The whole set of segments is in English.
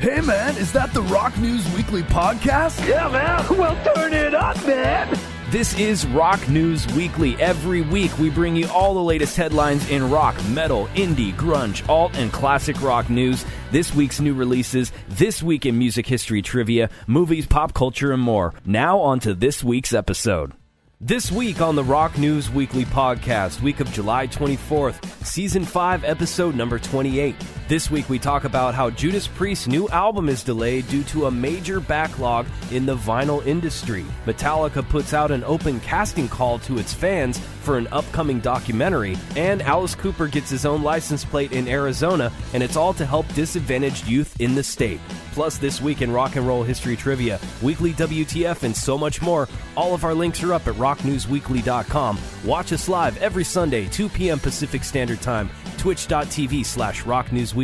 Hey man, is that the Rock News Weekly podcast? Yeah, man. Well, turn it up, man. This is Rock News Weekly. Every week, we bring you all the latest headlines in rock, metal, indie, grunge, alt, and classic rock news. This week's new releases, this week in music history trivia, movies, pop culture, and more. Now, on to this week's episode. This week on the Rock News Weekly podcast, week of July 24th, season 5, episode number 28. This week we talk about how Judas Priest's new album is delayed due to a major backlog in the vinyl industry. Metallica puts out an open casting call to its fans for an upcoming documentary, and Alice Cooper gets his own license plate in Arizona, and it's all to help disadvantaged youth in the state. Plus, this week in rock and roll history trivia, weekly WTF, and so much more. All of our links are up at rocknewsweekly.com. Watch us live every Sunday, 2 p.m. Pacific Standard Time, twitch.tv slash rocknewsweekly,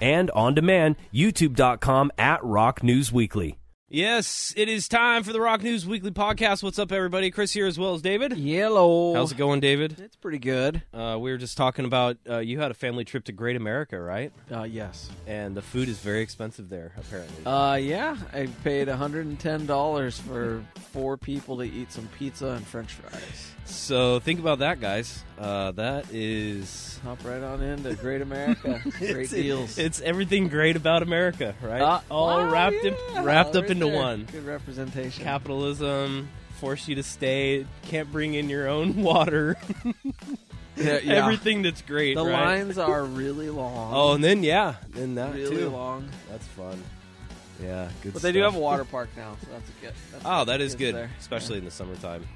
and on demand, youtube.com at Rock News Weekly. Yes, it is time for the Rock News Weekly podcast. What's up, everybody? Chris here as well as David. Yellow. How's it going, David? It's pretty good. Uh, we were just talking about uh, you had a family trip to Great America, right? Uh, yes. And the food is very expensive there, apparently. Uh, yeah, I paid $110 for four people to eat some pizza and french fries. So think about that, guys. Uh, that is Hop right on into Great America. Great it's, deals. It's everything great about America, right? Uh, All wow, wrapped yeah, in, wrapped up into there. one. Good representation. Capitalism force you to stay. Can't bring in your own water. Yeah, yeah. Everything that's great. The right? lines are really long. Oh, and then yeah, then that really too. long. That's fun. Yeah, good. But they do have a water park now, so that's a good. That's Oh, that is is good, there. especially in the summertime.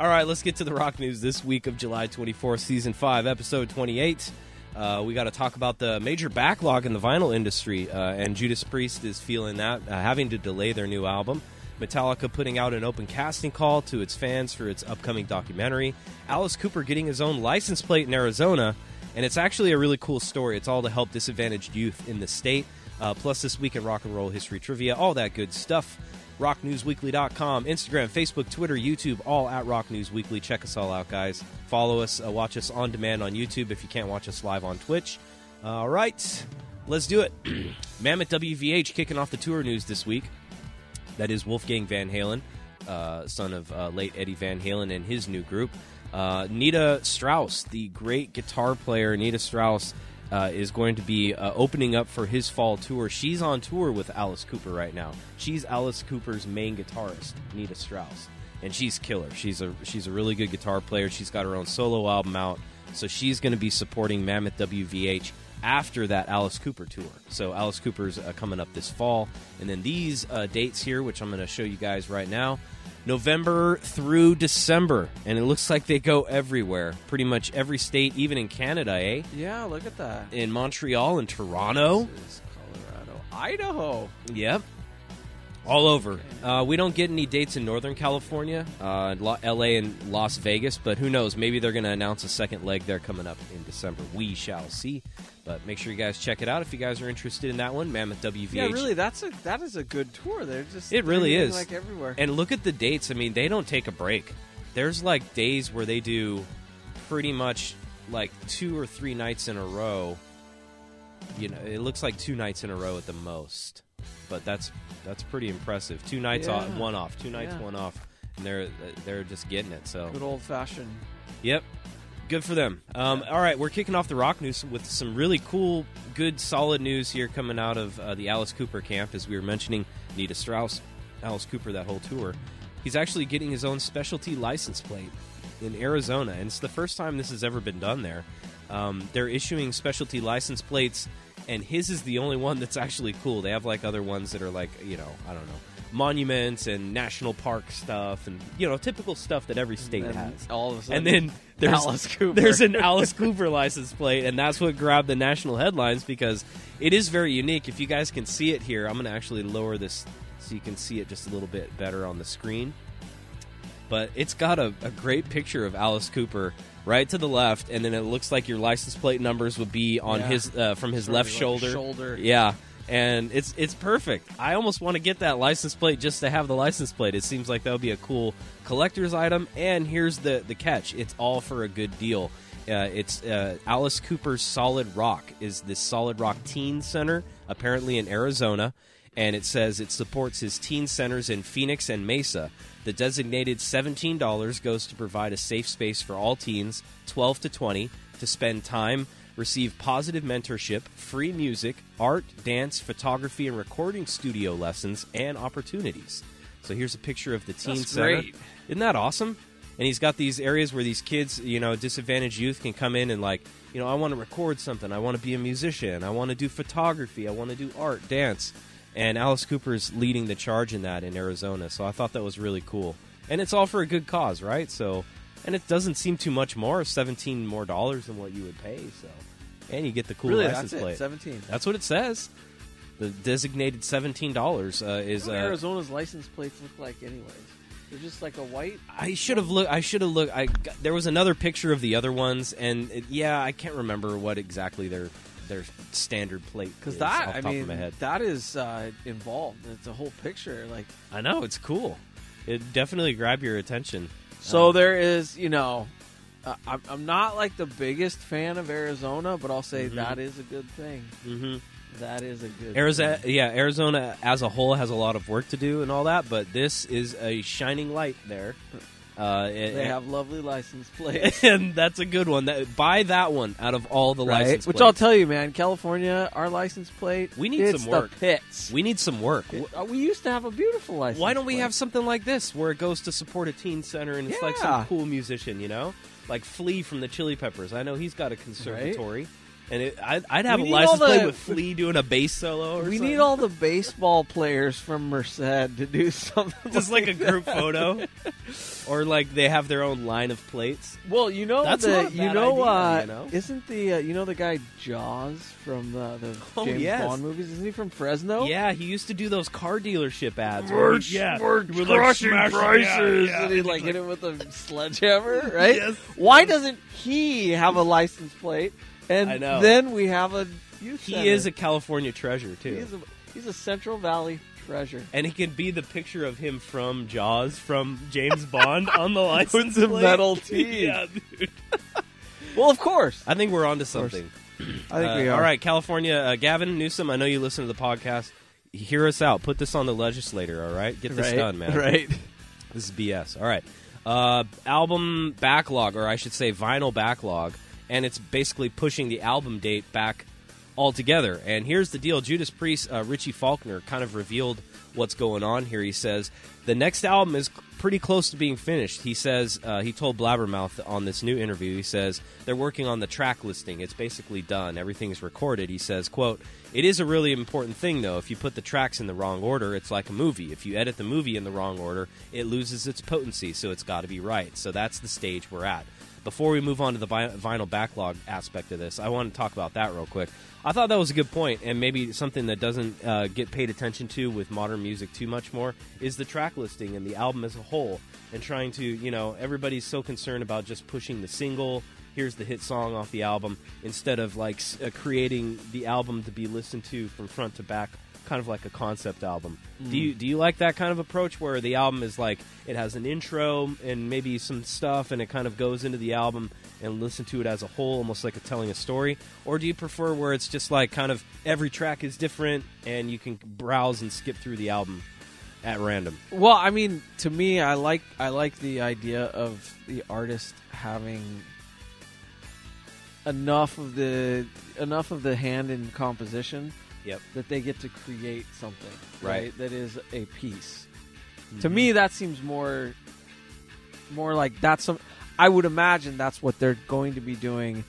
All right, let's get to the rock news this week of July 24th, season 5, episode 28. Uh, we got to talk about the major backlog in the vinyl industry, uh, and Judas Priest is feeling that, uh, having to delay their new album. Metallica putting out an open casting call to its fans for its upcoming documentary. Alice Cooper getting his own license plate in Arizona, and it's actually a really cool story. It's all to help disadvantaged youth in the state. Uh, plus, this week in rock and roll history trivia, all that good stuff. RockNewsWeekly.com, Instagram, Facebook, Twitter, YouTube, all at Rock News Weekly. Check us all out, guys. Follow us, uh, watch us on demand on YouTube if you can't watch us live on Twitch. All right, let's do it. Mammoth WVH kicking off the tour news this week. That is Wolfgang Van Halen, uh, son of uh, late Eddie Van Halen and his new group. Uh, Nita Strauss, the great guitar player, Nita Strauss, uh, is going to be uh, opening up for his fall tour. She's on tour with Alice Cooper right now. She's Alice Cooper's main guitarist, Nita Strauss, and she's killer. She's a she's a really good guitar player. She's got her own solo album out, so she's going to be supporting Mammoth WVH after that Alice Cooper tour. So Alice Cooper's uh, coming up this fall, and then these uh, dates here, which I'm going to show you guys right now, November through December, and it looks like they go everywhere, pretty much every state, even in Canada, eh? Yeah, look at that. In Montreal and Toronto, Colorado, Idaho. yep. All over. Uh, we don't get any dates in Northern California, uh, LA, and Las Vegas, but who knows? Maybe they're going to announce a second leg there coming up in December. We shall see. But make sure you guys check it out if you guys are interested in that one. Mammoth WVH. Yeah, really, that's a that is a good tour. They're just It really is. like everywhere. And look at the dates. I mean, they don't take a break. There's like days where they do pretty much like two or three nights in a row. You know, it looks like two nights in a row at the most. But that's that's pretty impressive. Two nights Yeah. off, one off, two nights, Yeah. one off, and they're they're just getting it. So good old fashioned. Yep. Good for them. Um, all right, we're kicking off the rock news with some really cool, good, solid news here coming out of uh, the Alice Cooper camp. As we were mentioning, Nita Strauss, Alice Cooper, that whole tour. He's actually getting his own specialty license plate in Arizona, and it's the first time this has ever been done there. Um, they're issuing specialty license plates, and his is the only one that's actually cool. They have like other ones that are like, you know, I don't know, monuments and national park stuff, and you know, typical stuff that every state And has all of a and then there's Alice Cooper. There's an Alice Cooper license plate, and that's what grabbed the national headlines because it is very unique. If you guys can see it here, I'm going to actually lower this so you can see it just a little bit better on the screen. But it's got a, a great picture of Alice Cooper right to the left, and then it looks like your license plate numbers would be on Yeah. his uh, from his Sort left like shoulder. shoulder. Yeah. And it's it's perfect. I almost want to get that license plate just to have the license plate. It seems like that would be a cool collector's item. And here's the the catch: it's all for a good deal. Uh, it's uh, Alice Cooper's Solid Rock is this Solid Rock Teen Center, apparently in Arizona, and it says it supports his teen centers in Phoenix and Mesa. The designated $17 goes to provide a safe space for all teens, 12 to 20, to spend time, receive positive mentorship, free music, art, dance, photography, and recording studio lessons and opportunities. So here's a picture of the teen That's center. great. Isn't that awesome? And he's got these areas where these kids, you know, disadvantaged youth can come in and like, you know, I want to record something. I want to be a musician. I want to do photography. I want to do art, dance. And Alice Cooper's leading the charge in that in Arizona. So I thought that was really cool. And it's all for a good cause, right? So, and it doesn't seem too much more, 17 more dollars than what you would pay. So, and you get the cool really, license that's plate. it. Seventeen. That's what it says. The designated seventeen dollars uh, is. What do Uh, Arizona's license plates look like, anyways? They're just like a white. I should have looked. I should have looked. I got- there was another picture of the other ones, and it, yeah, I can't remember what exactly their their standard plate Because that, off the I mean, of my head. that is uh, involved. It's a whole picture. Like, I know it's cool. It definitely grab your attention. so Um, there is, you know, uh, I'm, I'm not like the biggest fan of Arizona, but I'll say Mhm. that is a good thing. mhm. That is a good. Arizona, thing. yeah, Arizona as a whole has a lot of work to do and all that, but this is a shining light there. Uh, it- They have lovely license plates. and that's a good one. That buy that one out of all the Right? license Which plates. I'll tell you, man, California, our license plate. We need some work. Pits. we need some work. Uh, we used to have a beautiful license. Why don't we plate. have something like this where it goes to support a teen center and it's like some cool musician, you know, like Flea from the Chili Peppers. I know he's got a conservatory, and it, I'd, I'd have We a license the- plate with Flea doing a bass solo. Or something. We something. need all the baseball players from Merced to do something. just like a group photo, or like they have their own line of plates. Well, you know That's the not a you know, idea, uh, you know? isn't the uh, you know the guy Jaws from the, the Oh, James yes. Bond movies? Isn't he from Fresno? Yeah, he used to do those car dealership ads. We're- where yeah, we're he like, crushing smash- prices, yeah, yeah. and he like hit him with a sledgehammer, right? Yes. Why doesn't he have a license plate? And I know. then we have a youth He center. is a California treasure too. he's a he's a Central Valley treasure. and he can be the picture of him from Jaws from James Bond on the license the plate. metal teeth. yeah, dude. Well, of course. I think we're onto course. something. I think Uh, we are. All right, California. Uh, Gavin Newsom, I know you listen to the podcast. Hear us out. Put this on the legislator, all right? Get this right? done, man. Right. This is BS. All right. Uh, album backlog, or I should say vinyl backlog, and it's basically pushing the album date back altogether. And here's the deal Judas Priest, uh, Richie Faulkner, kind of revealed what's going on here. He says the next album is pretty close to being finished. He says, uh, he told Blabbermouth on this new interview, he says, they're working on the track listing. It's basically done. Everything's recorded. He says, quote, it is a really important thing, though. If you put the tracks in the wrong order, it's like a movie. If you edit the movie in the wrong order, it loses its potency, so it's got to be right. So that's the stage we're at. Before we move on to the vinyl backlog aspect of this, I want to talk about that real quick. I thought that was a good point, and maybe something that doesn't uh, get paid attention to with modern music too much more is the track listing and the album as a whole, and trying to, you know, everybody's so concerned about just pushing the single. Here's the hit song off the album instead of like uh, creating the album to be listened to from front to back, kind of like a concept album. Do mm. you do you like that kind of approach where the album is like it has an intro and maybe some stuff and it kind of goes into the album and listen to it as a whole, almost like a telling a story? Or do you prefer where it's just like kind of every track is different and you can browse and skip through the album at random? Well, I mean, to me, I like I like the idea of the artist having enough of the enough of the hand in composition Yep. that they get to create something Right. right, that is a piece. To me, that seems more more like that's some. I would imagine that's what they're going to be doing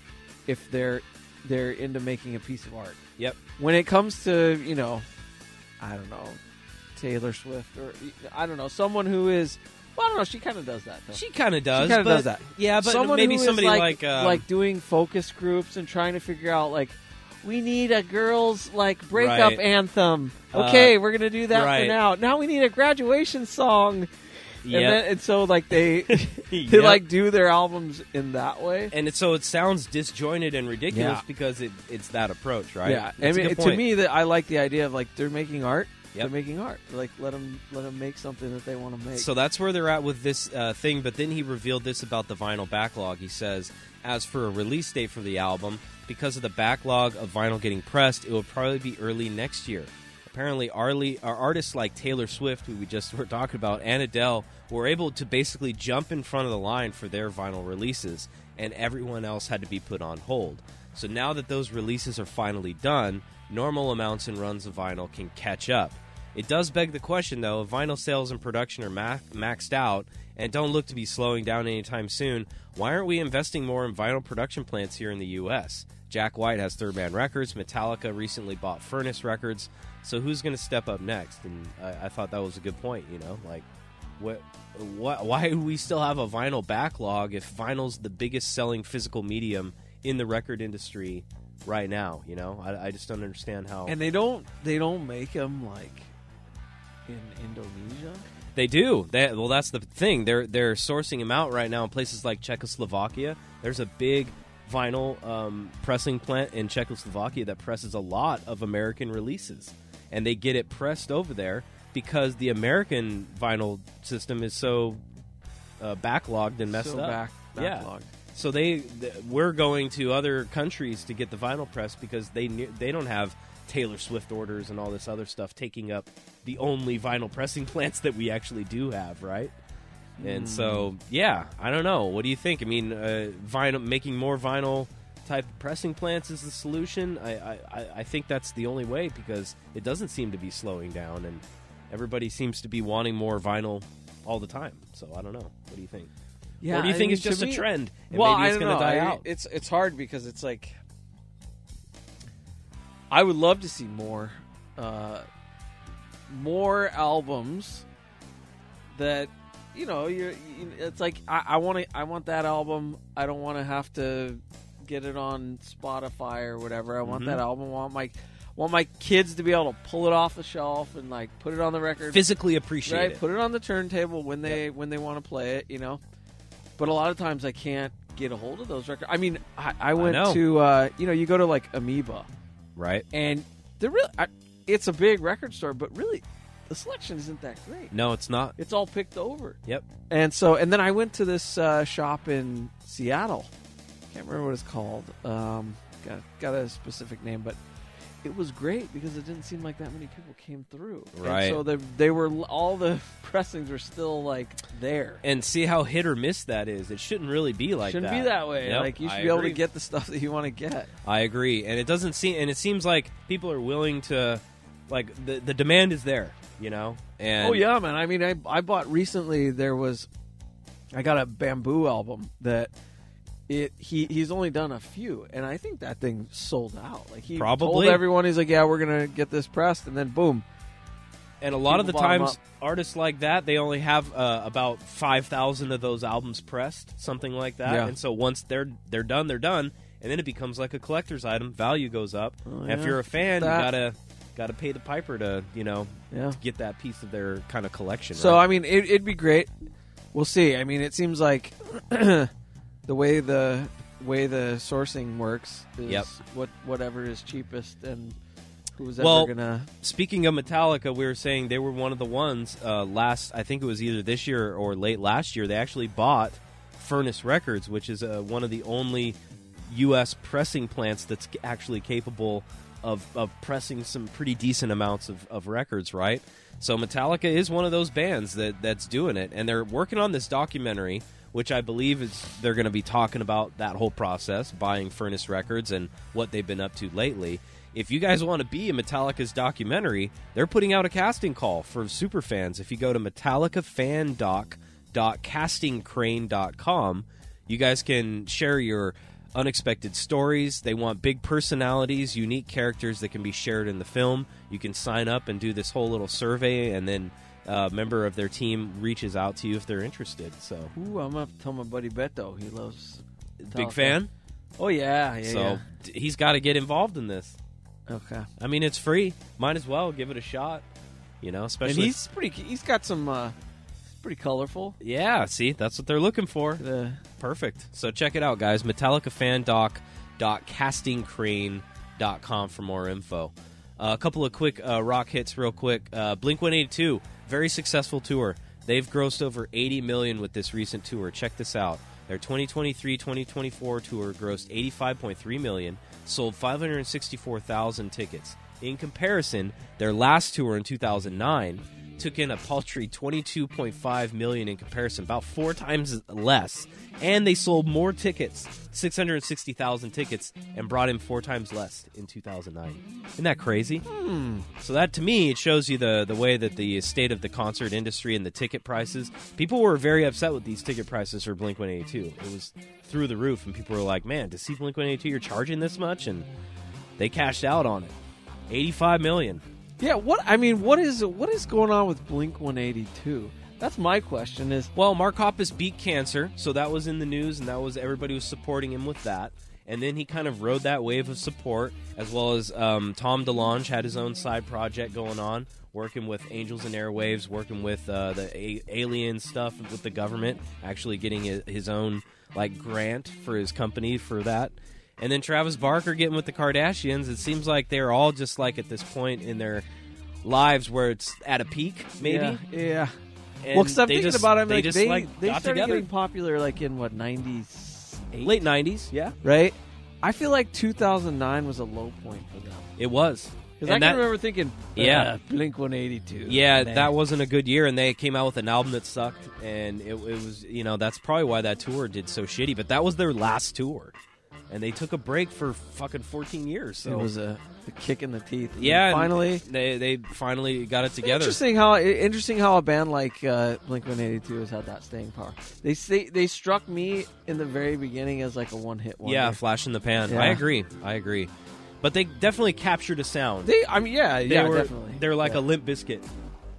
if they're they're into making a piece of art. Yep. When it comes to you know, I don't know, Taylor Swift or I don't know someone who is. Well, I don't know. She kind of does that. Though. She kind of does. She kind of does that. Yeah, but Someone maybe somebody like like um, like doing focus groups and trying to figure out like we need a girls like breakup Right. anthem. Uh, Okay, we're gonna do that right. for now. Now we need a graduation song. Yep. And, then, and so like they they Yep. like do their albums in that way. and it, so it sounds disjointed and ridiculous Yeah. because it, it's that approach, right? Yeah, I That's a mean, to me, that I like the idea of like they're making art, Yep. They're making art. Like let them let them make something that they want to make. So that's where they're at with this uh, thing. But then he revealed this about the vinyl backlog. He says, as for a release date for the album, because of the backlog of vinyl getting pressed, it will probably be early next year. Apparently, Arlie, our artists like Taylor Swift, who we just were talking about, and Adele, were able to basically jump in front of the line for their vinyl releases, and everyone else had to be put on hold. So now that those releases are finally done, normal amounts and runs of vinyl can catch up. It does beg the question, though, if vinyl sales and production are ma- maxed out and don't look to be slowing down anytime soon, why aren't we investing more in vinyl production plants here in the U.S.? Jack White has Third Man Records. Metallica recently bought Furnace Records. So who's going to step up next? And I, I thought that was a good point. You know, like what, what, why do we still have a vinyl backlog if vinyl's the biggest selling physical medium in the record industry right now? You know, I, I just don't understand how. and they don't they don't make them like in Indonesia. They do. They, well, that's the thing. They're they're sourcing them out right now in places like Czechoslovakia. There's a big vinyl um, pressing plant in Czechoslovakia that presses a lot of American releases, and they get it pressed over there because the American vinyl system is so uh, backlogged and messed so up. back Yeah. So they th- we're going to other countries to get the vinyl press because they ne- they don't have Taylor Swift orders and all this other stuff taking up the only vinyl pressing plants that we actually do have, right? And so, yeah, I don't know. What do you think? I mean, uh, vinyl making more vinyl type pressing plants is the solution. I, I I- think that's the only way because it doesn't seem to be slowing down, and everybody seems to be wanting more vinyl all the time. So I don't know. What do you think? Yeah, or do you I think mean, it's just a me- trend and well, maybe it's going to die I- out? It's it's hard because it's like I would love to see more uh, more albums that you know you're. You, it's like I, I want to. I want that album. I don't want to have to get it on Spotify or whatever. I want Mhm. that album. I want my want my kids to be able to pull it off the shelf and like put it on the record Physically appreciate it. right it. put it on the turntable when they when they want to play it you know but a lot of times i can't get a hold of those records i mean i, I went know. to uh, you know you go to like amoeba right? and they're really I, it's a big record store but really the selection isn't that great No, it's not. it's all picked over Yep. and so and then i went to this uh, shop in seattle can't remember what it's called um, got, got a specific name but it was great because it didn't seem like that many people came through. And Right. so they, they were all the pressings were still like there. And see how hit or miss that is. It shouldn't really be like Shouldn't that. be that way. Yep, like you should I be able to get the stuff that you want to get. I agree, and it doesn't seem, and it seems like people are willing to, like the the demand is there, you know. And oh yeah, man. I mean, I I bought recently. There was, I got a bamboo album that. It he he's only done a few, and I think that thing sold out. Like he Probably. told everyone, he's like, "Yeah, we're gonna get this pressed," and then boom, and a lot of the people bought 'em times, artists like that they only have uh, about five thousand of those albums pressed, something like that. Yeah. And so once they're they're done, they're done, and then it becomes like a collector's item. Value goes up. Oh, And If you're a fan, That- you gotta gotta pay the piper to you know yeah. get that piece of their kind of collection. So right? I mean, it, it'd be great. We'll see. I mean, it seems like the way the way the sourcing works is Yep. what whatever is cheapest and who's Well, ever gonna. Speaking of Metallica, we were saying they were one of the ones uh, last. I think it was either this year or late last year. They actually bought Furnace Records, which is uh, one of the only U.S. pressing plants that's actually capable of, of pressing some pretty decent amounts of, of records. Right. So Metallica is one of those bands that that's doing it, and they're working on this documentary. Which I believe is they're going to be talking about that whole process, buying Furnace Records and what they've been up to lately if you guys want to be in Metallica's documentary, they're putting out a casting call for super fans. If you go to metallicafandoc.castingcrane.com, you guys can share your unexpected stories. They want big personalities, unique characters that can be shared in the film. You can sign up and do this whole little survey, and then a member of their team reaches out to you if they're interested. So, Ooh, I'm gonna have to tell my buddy Beto. He loves. big Metallica. fan. Oh yeah, yeah. so, yeah. d- he's got to get involved in this. Okay. I mean, it's free. Might as well give it a shot. You know, And especially he's pretty. He's got some. uh pretty colorful. yeah. See, that's what they're looking for. The Perfect. So check it out, guys. MetallicaFanDoc.castingcrane.com for more info. A couple of quick uh, rock hits, real quick. Uh, Blink 182, very successful tour. They've grossed over 80 million with this recent tour. Check this out. Their 2023-2024 tour grossed 85.3 million, sold 564,000 tickets. In comparison, their last tour in 2009 took in a paltry 22.5 million in comparison, about four times less, and they sold more tickets, 660,000 tickets, and brought in four times less in 2009. Isn't that crazy? Hmm. So that to me, it shows you the the way that the state of the concert industry and the ticket prices. People were very upset with these ticket prices for Blink 182. It was through the roof, and people were like, "Man, to see Blink 182, you're charging this much?" And they cashed out on it. 85 million. Yeah, what I mean, what is what is going on with Blink 182? That's my question. Is Well, Mark Hoppus beat cancer, so that was in the news, and that was everybody was supporting him with that. And then he kind of rode that wave of support, as well as um, Tom DeLonge had his own side project going on, working with Angels and Airwaves, working with uh, the a- alien stuff with the government, actually getting his, his own like grant for his company for that. And then Travis Barker getting with the Kardashians. It seems like they're all just like at this point in their lives where it's at a peak, maybe. yeah, yeah. And well, because I'm thinking just- about it, they like just they like they started together. getting popular like in what '90s, late '90s. Yeah, right? I feel like 2009 was a low point for them. it was. Because I And can remember thinking, Yeah. uh, Blink 182. Yeah, Nah. that wasn't a good year, and they came out with an album that sucked, and it, it was, you know, that's probably why that tour did so shitty. But that was their last tour, and they took a break for fucking 14 years. So it was a, a kick in the teeth. And yeah, finally. they they finally got it together. Interesting how interesting how a band like uh, Blink One Eighty Two has had that staying power. They say they struck me in the very beginning as like a one hit wonder. Yeah, flash in the pan. Yeah. I agree. I agree. But they definitely captured a sound. they. I mean, yeah, They yeah, were, definitely. They're like Yeah. a Limp Bizkit.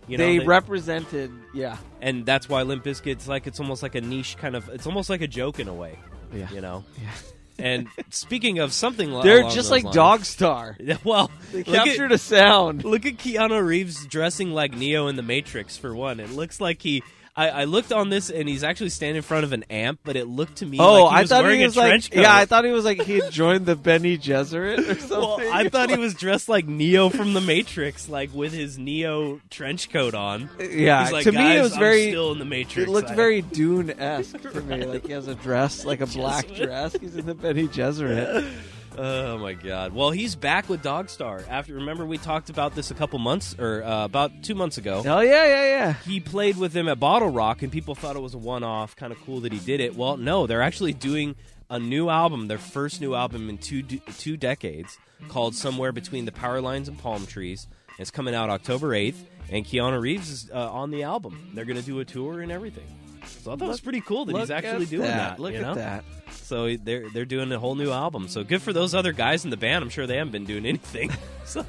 You know, they, they- represented. Yeah, and that's why Limp Bizkit's like it's almost like a niche kind of. It's almost like a joke in a way. yeah. You know. Yeah. And speaking of something, li- They're along just those like lines- Dogstar. Well, They look at- captured a sound. Look at Keanu Reeves dressing like Neo in The Matrix for one. It looks like he. I, I looked on this and he's actually standing in front of an amp, but it looked to me Oh, like he I was thought wearing he was a like. trench coat. Yeah, I thought he was like he had joined the Bene Gesserit or something. well, I thought he was dressed like Neo from The Matrix, like with his Neo trench coat on. Yeah, He's like, to me it was I'm very. still in The Matrix. It looked I- very Dune esque to me. Like he has a dress, like a black dress. He's in the Bene Gesserit. Oh my god! Well, he's back with Dogstar. After remember we talked about this a couple months or uh, about two months ago. Oh yeah, yeah, yeah. he played with them at BottleRock, and people thought it was a one-off, kind of cool that he did it. Well, no, they're actually doing a new album, their first new album in two two decades, called "Somewhere Between the Power Lines and Palm Trees." It's coming out October eighth, and Keanu Reeves is uh, on the album. They're going to do a tour and everything. So I thought it was pretty cool that he's actually doing that. Look you at know? that. So they're they're doing a whole new album. So good for those other guys in the band. I'm sure they haven't been doing anything, so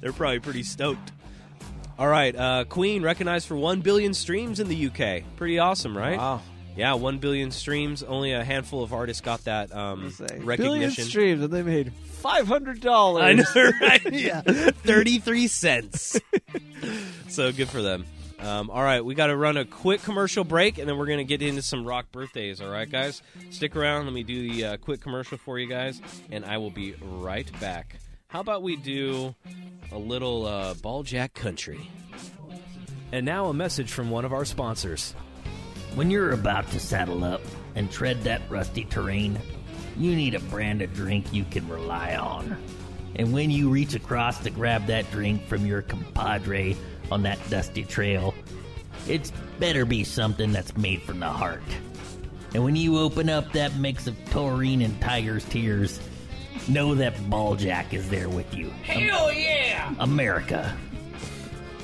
they're probably pretty stoked. All right, uh, Queen recognized for one billion streams in the UK. Pretty awesome, right? Wow. Yeah, one billion streams. Only a handful of artists got that um, Let's Billion recognition. streams and they made five hundred dollars. I know, right? yeah, thirty-three cents. so good for them. Um, all right, we got to run a quick commercial break, and then we're going to get into some rock birthdays. All right, guys, stick around. Let me do the uh, quick commercial for you guys, and I will be right back. How about we do a little uh, ball jack country? And now a message from one of our sponsors. When you're about to saddle up and tread that rusty terrain, you need a brand of drink you can rely on. And when you reach across to grab that drink from your compadre on that dusty trail, it's better be something that's made from the heart. And when you open up that mix of taurine and tiger's tears, know that Balljack is there with you. Hell yeah! America.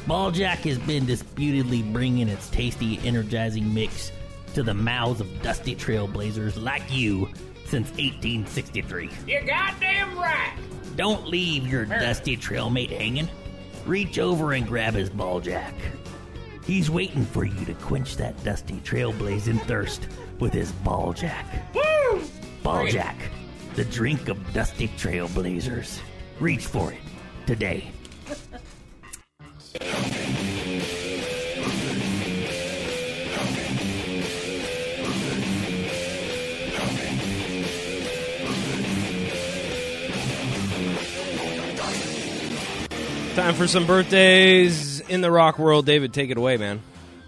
Balljack has been disputedly bringing its tasty, energizing mix to the mouths of dusty trailblazers like you since 1863. You're goddamn right. Don't leave your dusty trailmate hanging. Reach over and grab his Balljack. He's waiting for you to quench that dusty trailblazing thirst with his Balljack. Woo! Balljack, the drink of dusty trailblazers. Reach for it today. Time for some birthdays in the rock world. David, take it away, man.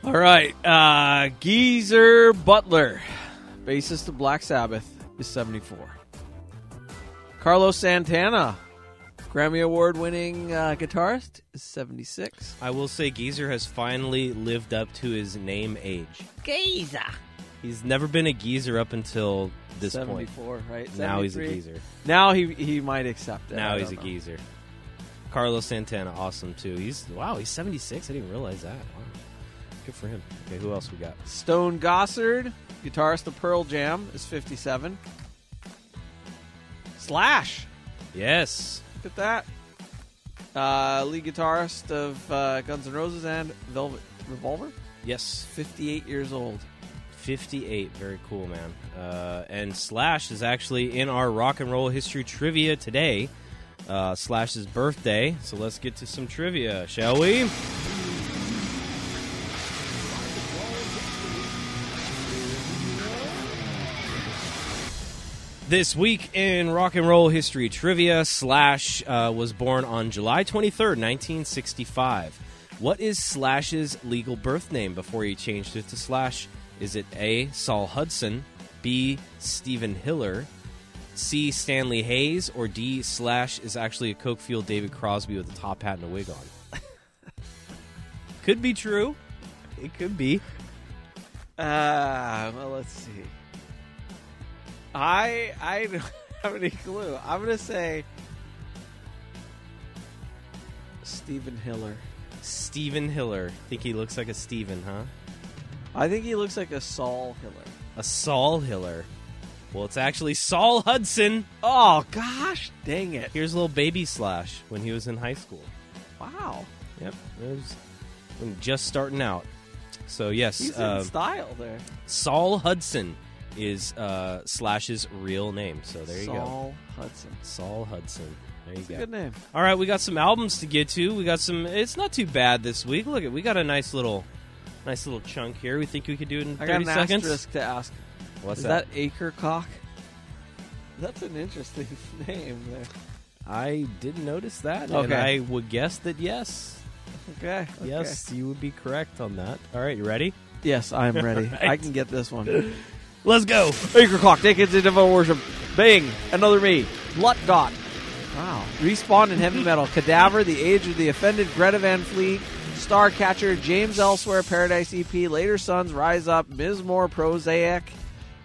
All right, uh, Geezer Butler, bassist of Black Sabbath, is 74. Carlos Santana, Grammy Award winning uh, guitarist, is 76. I will say Geezer has finally lived up to his name age. Geezer. He's never been a geezer up until this point. 74, right? Now he's a geezer. Now he he might accept it. Now I he's a know. geezer. Carlos Santana, awesome too. He's wow, he's 76. I didn't realize that. Wow. Good for him. Okay, who else we got? Stone Gossard, guitarist of Pearl Jam, is 57. Slash, Yes. look at that. Uh, lead guitarist of uh, Guns N' Roses and Velvet Revolver, Yes. 58 years old. 58. Very cool, man. Uh, and Slash is actually in our rock and roll history trivia today. Uh, Slash's birthday. So let's get to some trivia, shall we? This week in rock and roll history trivia, Slash uh, was born on July 23rd, 1965. What is Slash's legal birth name before he changed it to Slash? Is it A. Saul Hudson, B. Stephen Hiller, C. Stanley Hayes, or D. Slash is actually a Coke Field David Crosby with a top hat and a wig on? could be true. It could be. Uh, well, let's see. I I don't have any clue. I'm gonna say Stephen Hiller. Stephen Hiller. Think he looks like a Steven, huh? I think he looks like a Saul Hiller. A Saul Hiller. Well, it's actually Saul Hudson. Oh gosh, dang it! Here's a little baby Slash when he was in high school. Wow, Yep, it was just starting out. So yes, he's uh, in style there. Saul Hudson is uh, Slash's real name. So there you go, Saul Hudson. Saul Hudson. There you a go. good name. All right, we got some albums to get to. We got some. It's not too bad this week. Look at we got a nice little, nice little chunk here. We think we could do it in I thirty got an seconds. asterisk to ask. What's Is that Akercocke? That's an interesting name there. I didn't notice that, and Okay. I would guess that yes, Okay. okay. yes, you would be correct on that. All right, you ready? Yes, I'm ready. Right. I can get this one. Let's go. Akercocke, Naked to Devil Worship. Bing, another me. Lut dot. Wow. Respawn in heavy metal. Cadaver, The Age of the Offended, Greta Van Fleet, Starcatcher, James Elsewhere, Paradise EP, Later Sons, Rise Up, Ms. Moore, Prosaic,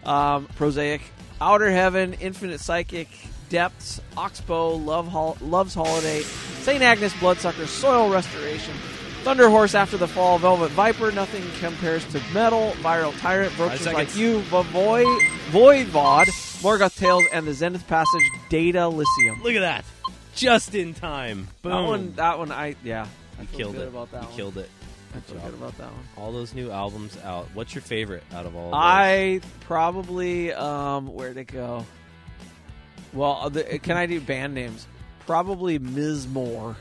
um, Prosaic, Outer Heaven, Infinite Psychic, Depths, Oxbow, Love Hol- Love's Holiday, St. Agnes Bloodsucker, Soil Restoration, Thunder Horse After the Fall, Velvet Viper, Nothing Compares to Metal, Viral Tyrant, Five Like. You, Void, Voidvod, Morgoth Tales, and the Zenith Passage, Datalysium. Look at that, just in time. Boom. That one, that one, I yeah, I you feel killed good it. about that you one. killed it. I feel good about that one. All those new albums out. What's your favorite out of all? Of those? I probably um, where'd it go? Well, uh, the, can I do band names? Probably Ms. Moore.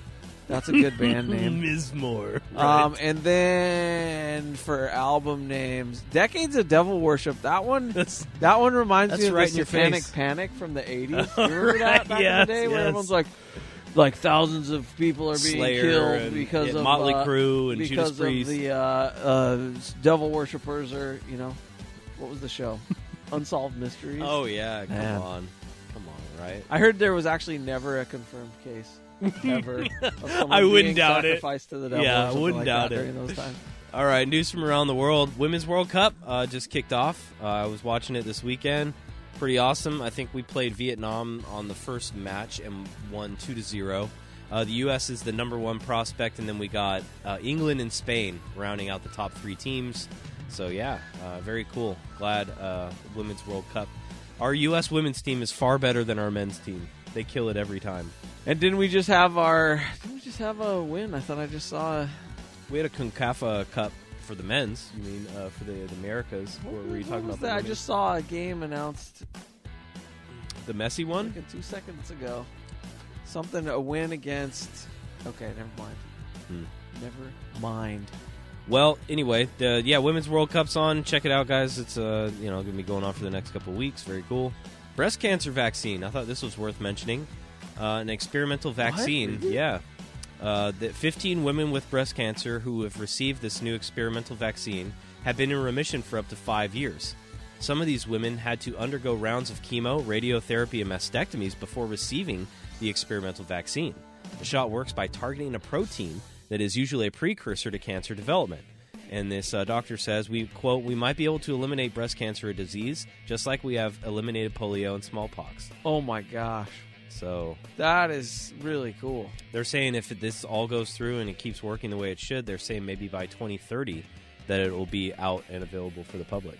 That's a good band name. Ms. Moore. Um, and then for album names, Decades of Devil Worship. That one, That's that one reminds me of right the your Satanic face. Panic from the '80s. Do you remember Right, that back yes, in the day where everyone's like, like thousands of people are being Slayer killed and, because yeah, of Motley uh, Crue and because Judas Priest. of the uh, uh, devil worshippers or you know, what was the show? Unsolved Mysteries. oh yeah, come Man. on, come on, right? I heard there was actually never a confirmed case ever. of I wouldn't being doubt it. to the devil. Yeah, I wouldn't like doubt it. during those times. All right, news from around the world. Women's World Cup uh, just kicked off. Uh, I was watching it this weekend. Pretty awesome. I think we played Vietnam on the first match and won two to zero. Uh, the U.S. is the number one prospect, and then we got uh, England and Spain rounding out the top three teams. So yeah, uh, very cool. Glad uh, Women's World Cup. Our U.S. women's team is far better than our men's team. They kill it every time. And didn't we just have our? Didn't we just have a win? I thought I just saw. A, We had a Concacaf Cup for the men's. You mean uh, for the, the Americas? what, Or were you talking about that? I just saw a game announced the messy one? like two seconds ago. Something a win against. Okay, never mind. Hmm. Never mind. Well, anyway, the yeah, Women's World Cup's on. Check it out, guys. It's uh, you know, going to be going on for the next couple weeks. Very cool. Breast cancer vaccine. I thought this was worth mentioning. Uh, an experimental vaccine. Really? Yeah. Uh, that 15 women with breast cancer who have received this new experimental vaccine have been in remission for up to five years. Some of these women had to undergo rounds of chemo, radiotherapy, and mastectomies before receiving the experimental vaccine. The shot works by targeting a protein that is usually a precursor to cancer development. And this uh, doctor says, we quote, we might be able to eliminate breast cancer, a disease, just like we have eliminated polio and smallpox. Oh my gosh, So that is really cool. they're saying if this all goes through and it keeps working the way it should, they're saying maybe by 2030 that it will be out and available for the public.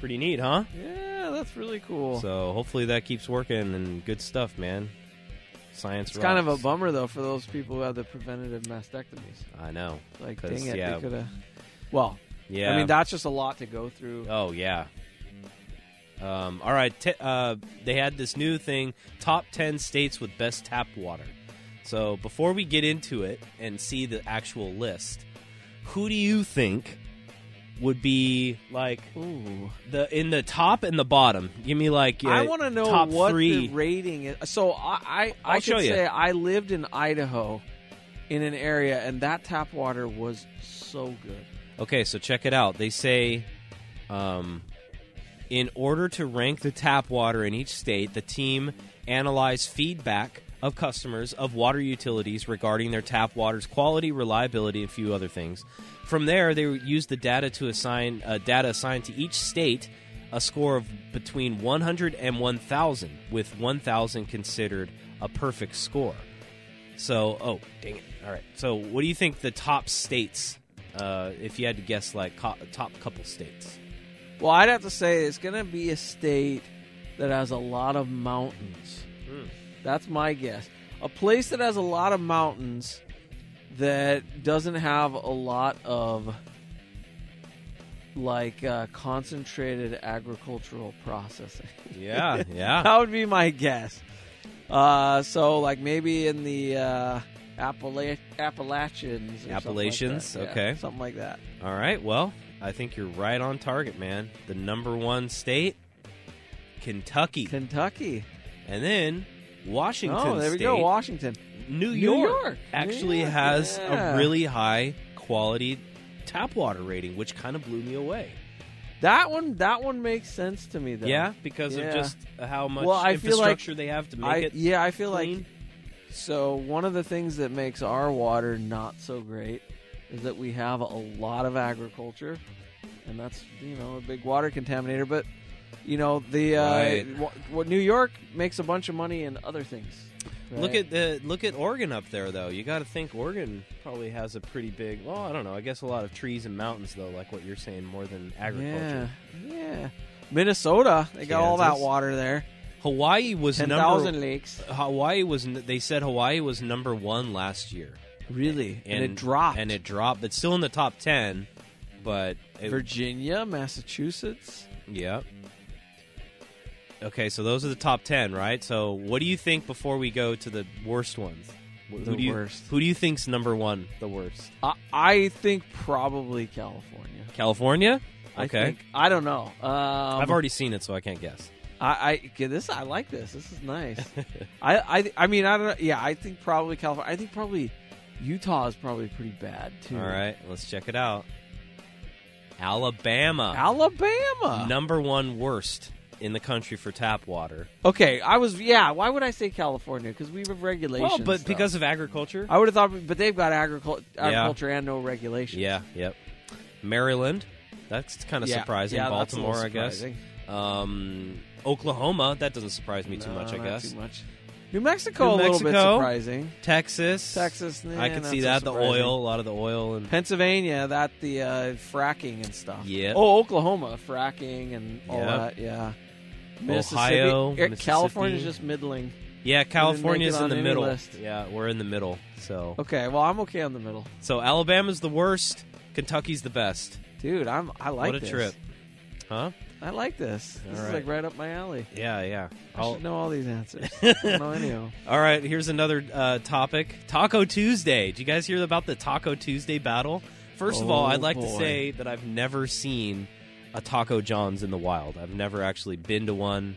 Pretty neat, huh? Yeah, that's really cool. So hopefully that keeps working and good stuff, man. Science. it's kind of a bummer though for those people who have the preventative mastectomies. I know. Like, dang it, yeah. they could have. Well, Yeah. I mean that's just a lot to go through. Oh yeah. Um, all right. T- uh, they had this new thing: top ten states with best tap water. So before we get into it and see the actual list, who do you think would be like Ooh. the in the top and the bottom? Give me like I want to know top what three. the rating is. So I, I, I you. say I lived in Idaho, in an area, and that tap water was so good. Okay, so check it out. They say, um, in order to rank the tap water in each state, the team analyzed feedback of customers of water utilities regarding their tap water's quality, reliability, and a few other things. From there, they used the data to assign uh, data assigned to each state a score of between 100 and 1,000, with 1,000 considered a perfect score. So, oh, dang it. All right. So, what do you think the top states, uh, if you had to guess, like co- top couple states? Well, I'd have to say it's going to be a state that has a lot of mountains. Hmm. That's my guess. A place that has a lot of mountains that doesn't have a lot of like uh, concentrated agricultural processing. Yeah, yeah. that would be my guess. Uh, so, like maybe in the uh, Appala- Appalachians. or something like Appalachians, that. Yeah, okay. something like that. All right. Well, I think you're right on target, man. The number one state, Kentucky, Kentucky. and then Washington. Oh, there we State. go. Washington. New York, York. actually New York, has yeah. a really high quality tap water rating, which kind of blew me away. That one. That one makes sense to me. Though. Yeah, because Yeah. of just how much Well, I feel like infrastructure they have to make I, it. yeah, I feel clean. like so. One of the things that makes our water not so great is that we have a lot of agriculture, and that's you know a big water contaminator. But you know the uh, Right. New York makes a bunch of money in other things. Look at the look at Oregon up there, though. You got to think Oregon probably has a pretty big. Well, I don't know. I guess a lot of trees and mountains, though, like what you're saying, more than agriculture. Yeah, yeah. Minnesota, they got all that water there. Hawaii was Ten number. thousand lakes. Hawaii was. They said Hawaii was number one last year, Really, and, it dropped. And it dropped, but still in the top ten. But it, Virginia, Massachusetts. yeah. Okay, so those are the top ten, right? So, what do you think before we go to the worst ones? Who The do you, worst. Who do you think's number one? The worst. I, I think probably California. California. I Okay. think, I don't know. Um, I've already seen it, so I can't guess. I, I okay, this. I like this. This is nice. I, I. I mean, I don't know. Yeah, I think probably California. I think probably Utah is probably pretty bad too. All right, let's check it out. Alabama, Alabama. number one worst in the country for tap water. Okay, I was. Yeah. Why would I say California? Because we have regulations. Well, but though. because of agriculture. I would have thought, but they've got agricul- Yeah. agriculture and no regulations. Yeah, yep. Maryland, that's kind of Yeah, surprising. yeah, that's a little Baltimore, I guess. Um, Oklahoma, that doesn't surprise me too much. I not guess. too much. New Mexico, New a little bit Mexico. surprising. Texas, Texas, I can not see so that. The surprising. oil, a lot of the oil, and Pennsylvania, that the uh, fracking and stuff. Yeah. Oh, Oklahoma, fracking and all Yep. that. Yeah. Ohio, Mississippi. California's just middling. yeah, California's in the any middle. list. Yeah, we're in the middle. So, Okay, well, I'm okay on the middle, so Alabama's the worst. Kentucky's the best. dude. I'm. I like what a this. trip, huh? I like this. This is right. like right up my alley. Yeah, yeah. I I'll- should know all these answers. I know any of 'em. All right, here's another uh, topic: Taco Tuesday. Did you guys hear about the Taco Tuesday battle? First of all, Oh, I'd like to say that I've never seen a Taco John's in the wild. I've never actually been to one.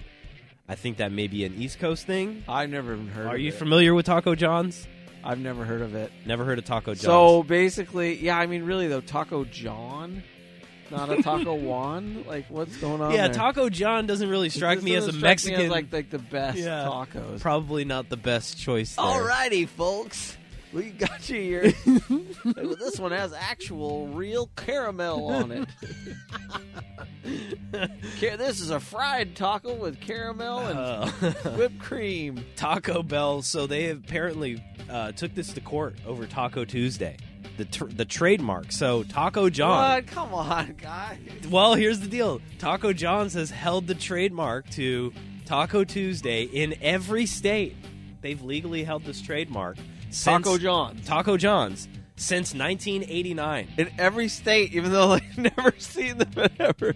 I think that may be an East Coast thing. I've never even heard. Are you it. familiar with Taco John's? I've never heard of it. Never heard of Taco John's. So basically, yeah, I mean, really though, Taco John, not a Taco Juan. Like, what's going on? yeah, there? Taco John doesn't really strike This me as a doesn't strike me Mexican. like like the best Yeah. tacos. probably not the best choice. There. Alrighty, folks. We got you here. this one has actual real caramel on it. Ca- this is a fried taco with caramel and Uh, whipped cream. Taco Bell. So they apparently uh, took this to court over Taco Tuesday, the tr- the trademark. So Taco John. What? Come on, guys. Well, here's the deal. Taco John's has held the trademark to Taco Tuesday in every state. They've legally held this trademark. Since, Taco John's. Taco John's since 1989. In every state, even though I've never seen them ever.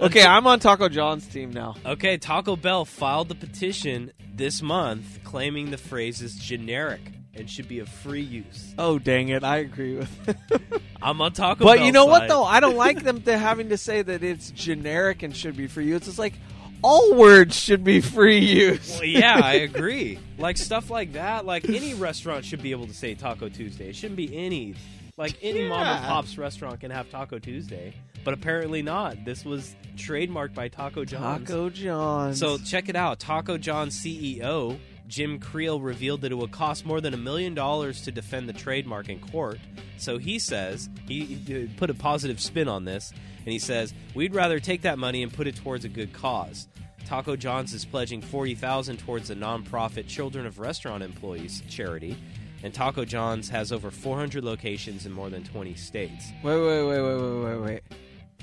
Okay, I'm on Taco John's team now. Okay, Taco Bell filed the petition this month claiming the phrase is generic and should be of free use. Oh dang it! I agree with. I'm on Taco but Bell you know what though? I don't like them to having to say that it's generic and should be free use. It's like all words should be free use. Well, yeah, I agree. Like stuff like that, like any restaurant should be able to say Taco Tuesday. It shouldn't be any like any mom and pop's restaurant can have Taco Tuesday, but apparently not. This was trademarked by Taco John's. Taco John's. So check it out. Taco John's CEO Jim Creel revealed that it would cost more than a million dollars to defend the trademark in court. So he says he he put a positive spin on this, and he says we'd rather take that money and put it towards a good cause. Taco John's is pledging forty thousand towards the nonprofit Children of Restaurant Employees charity, and Taco John's has over four hundred locations in more than twenty states. wait, wait, wait, wait, wait, wait, wait.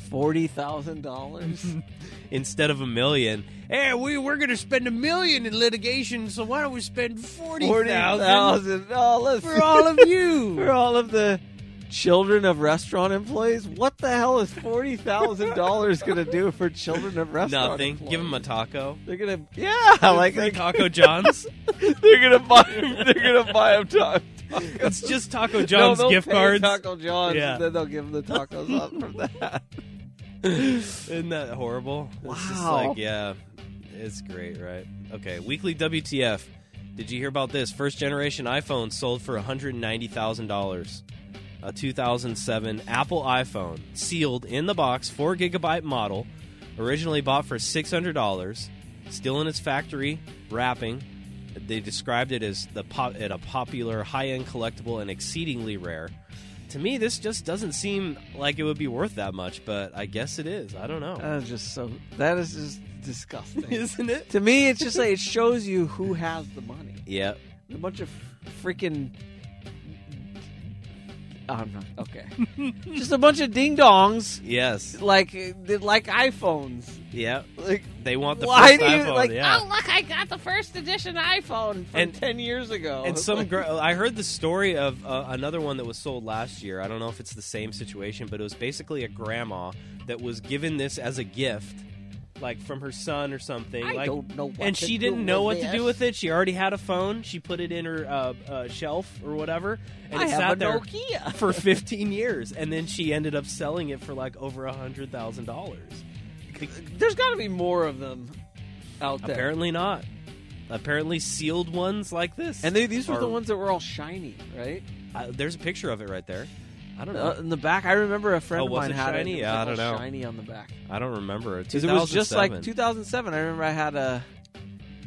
Forty thousand dollars. Instead of a million, hey, we we're going to spend a million in litigation, so why don't we spend forty thousand? dollars oh, for all of you. for all of the children of restaurant employees. What the hell is forty thousand dollars going to do for children of restaurant? Nothing. Employees? Give them a taco. They're gonna, yeah, like Free like Taco John's. they're gonna buy. They're gonna buy them tacos. it's just Taco John's they'll gift cards. Taco John's, Yeah. and then they'll give them the tacos up from that. Isn't that horrible? It's just Wow. like, yeah, it's great, right? Okay, weekly WTF. Did you hear about this? First generation iPhone sold for $190,000. A 2007 Apple iPhone, sealed in the box, 4 gigabyte model, originally bought for $600, still in its factory wrapping. They described it as the pop, at a popular high-end collectible and exceedingly rare. To me, this just doesn't seem like it would be worth that much, but I guess it is. I don't know. That is just so. That is just disgusting. Isn't it? to me, it's just like it shows you who has the money. Yeah. A bunch of freaking. Oh, I'm not okay. just a bunch of ding dongs, Yes. like like iPhones. Yeah. Like They want the Why first do you- iPhone. like, yeah. Oh, look, I got the first edition iPhone. from And- ten years ago. And some, like- gr- I heard the story of uh, another one that was sold last year. I don't know if it's the same situation, but it was basically a grandma that was given this as a gift, like from her son or something. I like, don't know what and to she didn't know what with to do with it. She already had a phone. She put it in her uh, uh, shelf or whatever, and I it have sat a there Nokia. for 15 years, and then she ended up selling it for like over a hundred thousand dollars. There's got to be more of them out there. Apparently not. Apparently sealed ones like this. And they, these were the ones that were all shiny, right? Uh, there's a picture of it right there. I don't know. Uh, in the back, I remember a friend Oh, of was mine it had shiny? it. It was Yeah, like I don't all know. Shiny on the back. I don't remember. Because it was just like 2007. 2007. I remember I had a.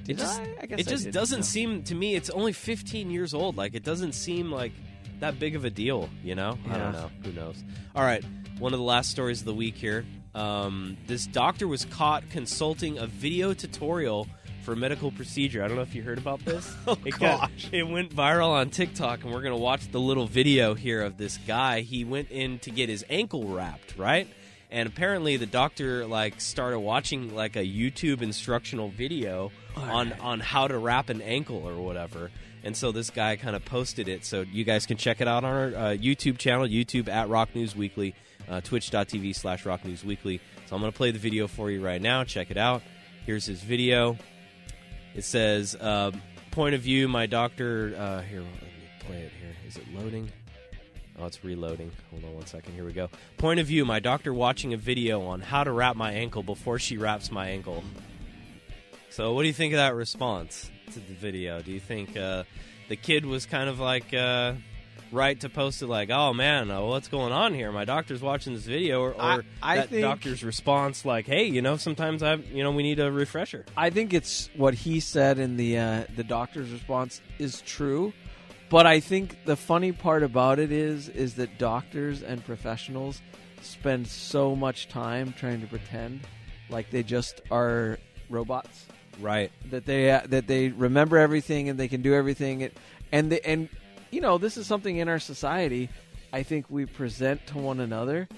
Did It just, I? I guess it I just did, doesn't no. seem to me. It's only 15 years old. Like it doesn't seem like that big of a deal. You know? I don't know. Who knows? All right. One of the last stories of the week here. Um, this doctor was caught consulting a video tutorial for a medical procedure. I don't know if you heard about this. Oh, it got- it went viral on TikTok, and we're gonna watch the little video here of this guy. He went in to get his ankle wrapped, right? And apparently, the doctor like started watching like a YouTube instructional video on on how to wrap an ankle or whatever. And so this guy kind of posted it, so you guys can check it out on our uh, YouTube channel, YouTube at Rock News Weekly, uh, Twitch.tv slash Rock News Weekly. So I'm going to play the video for you right now. Check it out. Here's his video. It says, uh, "Point of view, my doctor." Uh, here, let me play it. Here is it loading? Oh, it's reloading. Hold on one second. Here we go. Point of view, my doctor watching a video on how to wrap my ankle before she wraps my ankle. So, what do you think of that response to the video? Do you think uh, the kid was kind of like uh, right to post it like, "Oh man, uh, what's going on here? My doctor's watching this video," or, or I- I that think- doctor's response like, "Hey, you know, sometimes I, you know, we need a refresher." I think it's what he said in the uh, the doctor's response is true, but I think the funny part about it is is that doctors and professionals spend so much time trying to pretend like they just are robots Right. that they uh, that they remember everything and they can do everything and and they, and you know this is something in our society I think we present to one another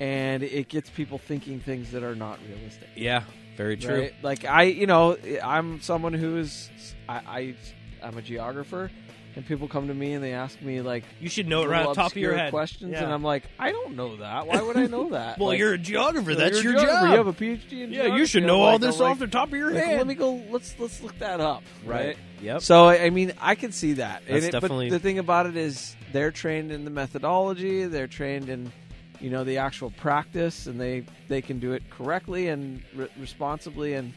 and it gets people thinking things that are not realistic. Yeah. Very true. Right? Like I, you know, I'm someone who is I, I I'm a geographer, and people come to me and they ask me like You should know it right on top of your head. questions, Yeah. and I'm like, I don't know that. Why would I know that? well, Like, you're a geographer. That's your geographer. job. You have a PhD in yeah, you should know all like- this I'm off like, the top of your head. Let me go. Let's let's look that up. Right. Yep. So I I mean, I can see that. That's it- definitely- But the thing about it is, they're trained in the methodology. They're trained in, you know, the actual practice, and they they can do it correctly and re- responsibly. And,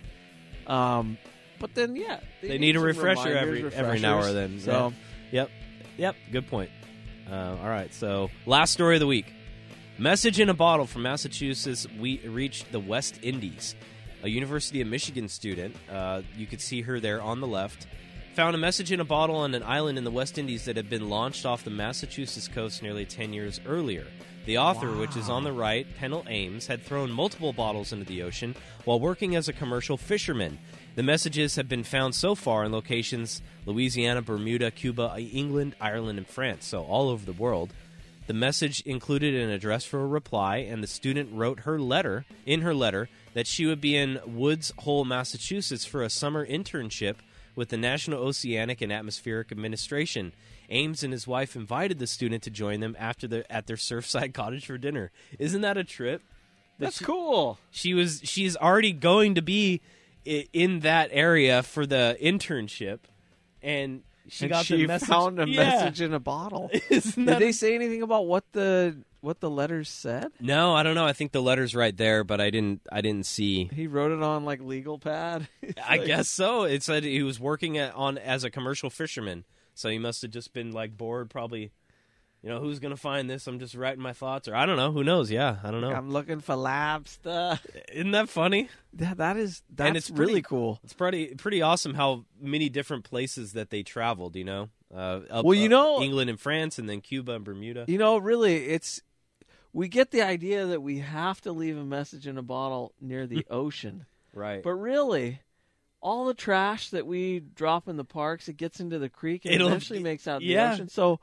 um, but then yeah, They need a refresher every- reminders, every now or then, So Yep. Yep. Good point. Uh, all right. So, last story of the week. Message in a bottle from Massachusetts. We reached the West Indies. A University of Michigan student, uh, you could see her there on the left, found a message in a bottle on an island in the West Indies that had been launched off the Massachusetts coast nearly 10 years earlier. The author, which is on the right, Pennell Ames, had thrown multiple bottles into the ocean while working as a commercial fisherman. The messages have been found so far in locations Louisiana, Bermuda, Cuba, England, Ireland, and France, so all over the world. The message included an address for a reply, and the student wrote her letter in her letter that she would be in Woods Hole, Massachusetts for a summer internship with the National Oceanic and Atmospheric Administration. Ames and his wife invited the student to join them after the, at their Surfside cottage for dinner. Isn't that a trip? That that's she- cool. She was she's already going to be in that area for the internship, and she And got she the message. found a Yeah. message in a bottle. Did they say anything about what the what the letters said? No, I don't know. I think the letter's right there, but I didn't. I didn't see. He wrote it on like legal pad. I guess so. It said he was working at, on as a commercial fisherman, so he must have just been like bored. Probably, you know, who's gonna find this? I'm just writing my thoughts, or I don't know. Who knows? Yeah, I don't know. I'm looking for lab stuff. Isn't that funny? That, that is that's it's really cool. It's pretty pretty awesome how many different places that they traveled. You know, uh, up, Well, you know- England and France, and then Cuba and Bermuda. You know, really, it's we get the idea that we have to leave a message in a bottle near the ocean, Right. but really. All the trash that we drop in the parks, it gets into the creek and It'll- eventually makes out in yeah. the ocean. So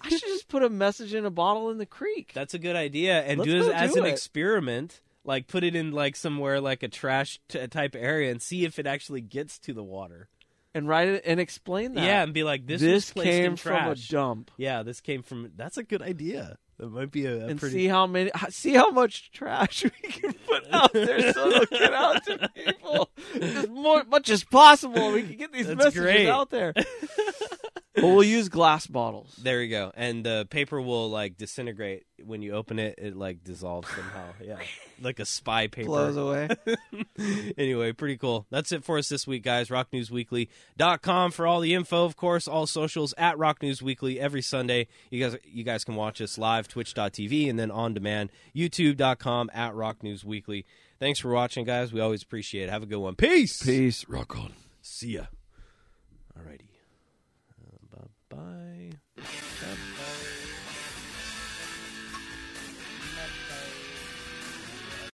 I should just put a message in a bottle in the creek. That's a good idea, and Let's do it as do an it. experiment. Like put it in like somewhere like a trash t- type area and see if it actually gets to the water. and write it and explain that. Yeah, and be like, this, this was placed came in from a dump. Yeah, this came from. That's a good idea. That might be a, a and pretty. see how many see how much trash we can put out there so it'll get out to people as more, much as possible. We can get these That's messages great. out there. But we'll use glass bottles. There you go, and the paper will like disintegrate when you open it. It like dissolves somehow. Yeah, like a spy paper. Blows away. anyway, pretty cool. That's it for us this week, guys. RockNewsWeekly.com for all the info, of course. All socials at Rock News Weekly every Sunday. You guys, you guys can watch us live, Twitch.tv, and then on demand, YouTube.com at Rock News Weekly. Thanks for watching, guys. We always appreciate it. Have a good one. Peace. Peace. Rock on. See ya. Alrighty. Bye.